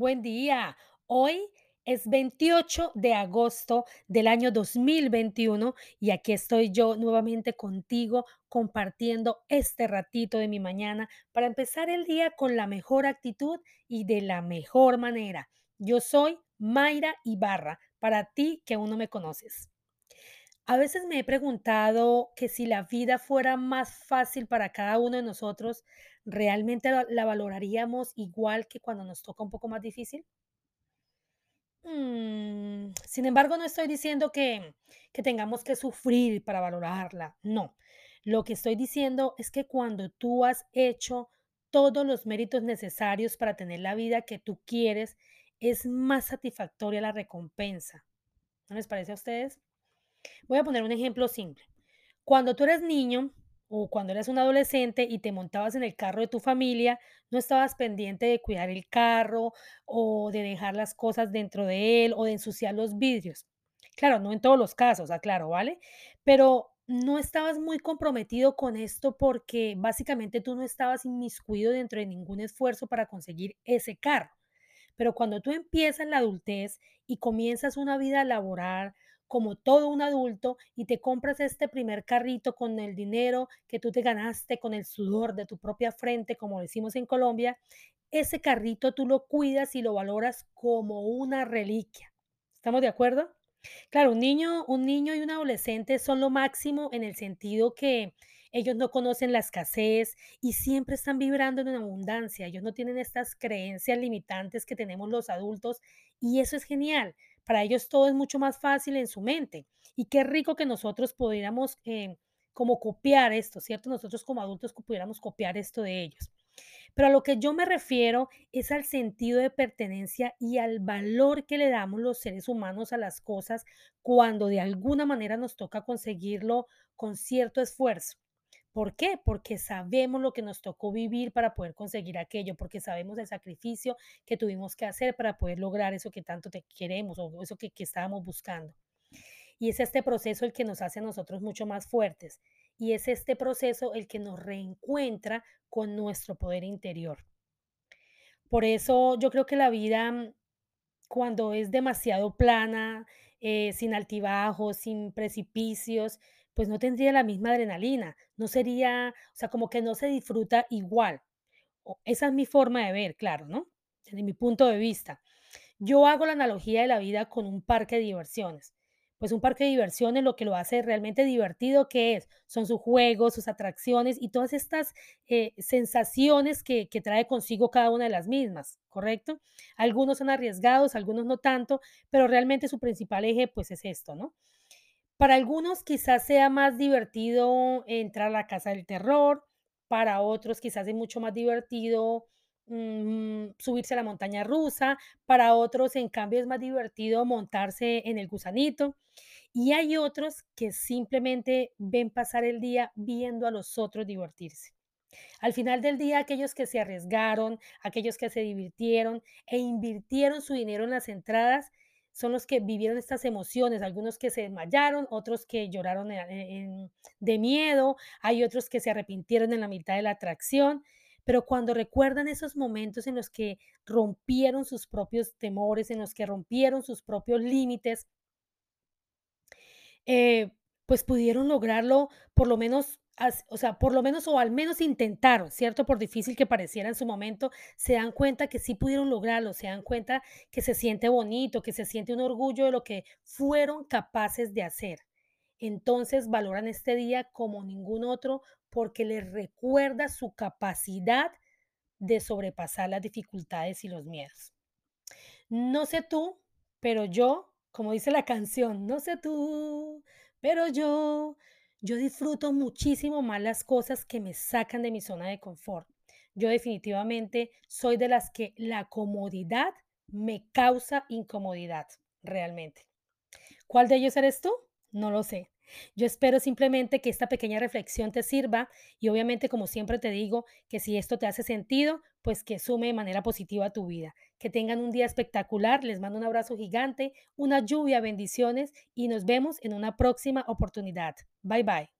Buen día. Hoy es 28 de agosto del año 2021 y aquí estoy yo nuevamente contigo compartiendo este ratito de mi mañana para empezar el día con la mejor actitud y de la mejor manera. Yo soy Mayra Ibarra, para ti que aún no me conoces. A veces me he preguntado que si la vida fuera más fácil para cada uno de nosotros, ¿realmente la valoraríamos igual que cuando nos toca un poco más difícil? Mm, sin embargo, no estoy diciendo que, que tengamos que sufrir para valorarla, no. Lo que estoy diciendo es que cuando tú has hecho todos los méritos necesarios para tener la vida que tú quieres, es más satisfactoria la recompensa. ¿No les parece a ustedes? Voy a poner un ejemplo simple. Cuando tú eres niño o cuando eres un adolescente y te montabas en el carro de tu familia, no estabas pendiente de cuidar el carro o de dejar las cosas dentro de él o de ensuciar los vidrios. Claro, no en todos los casos, aclaro, ¿vale? Pero no estabas muy comprometido con esto porque básicamente tú no estabas inmiscuido dentro de ningún esfuerzo para conseguir ese carro. Pero cuando tú empiezas la adultez y comienzas una vida laboral como todo un adulto y te compras este primer carrito con el dinero que tú te ganaste con el sudor de tu propia frente, como decimos en Colombia, ese carrito tú lo cuidas y lo valoras como una reliquia. ¿Estamos de acuerdo? Claro, un niño, un niño y un adolescente son lo máximo en el sentido que ellos no conocen la escasez y siempre están vibrando en abundancia. Ellos no tienen estas creencias limitantes que tenemos los adultos y eso es genial. Para ellos todo es mucho más fácil en su mente. Y qué rico que nosotros pudiéramos eh, como copiar esto, ¿cierto? Nosotros como adultos pudiéramos copiar esto de ellos. Pero a lo que yo me refiero es al sentido de pertenencia y al valor que le damos los seres humanos a las cosas cuando de alguna manera nos toca conseguirlo con cierto esfuerzo. ¿Por qué? Porque sabemos lo que nos tocó vivir para poder conseguir aquello, porque sabemos el sacrificio que tuvimos que hacer para poder lograr eso que tanto te queremos o eso que, estábamos buscando. Y es este proceso el que nos hace a nosotros mucho más fuertes. Y es este proceso el que nos reencuentra con nuestro poder interior. Por eso yo creo que la vida, mm, cuando es demasiado plana, eh, sin altibajos, sin precipicios, pues no tendría la misma adrenalina, no sería, o sea, como que no se disfruta igual. Esa es mi forma de ver, claro, ¿no? Desde mi punto de vista. Yo hago la analogía de la vida con un parque de diversiones. Pues un parque de diversiones lo que lo hace realmente divertido, ¿qué es? Son sus juegos, sus atracciones y todas estas eh, sensaciones que, que trae consigo cada una de las mismas, ¿correcto? Algunos son arriesgados, algunos no tanto, pero realmente su principal eje pues es esto, ¿no? Para algunos quizás sea más divertido entrar a la casa del terror, para otros quizás es mucho más divertido, mm, subirse a la montaña rusa, para otros, en cambio, es más divertido montarse en el gusanito, y hay otros que simplemente ven pasar el día viendo a los otros divertirse. Al final del día, aquellos que se arriesgaron, aquellos que se divirtieron e invirtieron su dinero en las entradas, son los que vivieron estas emociones, algunos que se desmayaron, otros que lloraron en- de miedo, hay otros que se arrepintieron en la mitad de la atracción, pero cuando recuerdan esos momentos en los que rompieron sus propios temores, en los que rompieron sus propios límites, eh, pues pudieron lograrlo por lo menos, o sea, por lo menos o al menos intentaron, ¿cierto? Por difícil que pareciera en su momento, se dan cuenta que sí pudieron lograrlo, se dan cuenta que se siente bonito, que se siente un orgullo de lo que fueron capaces de hacer. Entonces valoran este día como ningún otro porque les recuerda su capacidad de sobrepasar las dificultades y los miedos. No sé tú, pero yo, como dice la canción, no sé tú, pero yo, yo disfruto muchísimo más las cosas que me sacan de mi zona de confort. Yo definitivamente soy de las que la comodidad me causa incomodidad, realmente. ¿Cuál de ellos eres tú? No lo sé. Yo espero simplemente que esta pequeña reflexión te sirva y obviamente, como siempre te digo, que si esto te hace sentido, pues que sume de manera positiva a tu vida. Que tengan un día espectacular. Les mando un abrazo gigante, una lluvia bendiciones y nos vemos en una próxima oportunidad. Bye bye.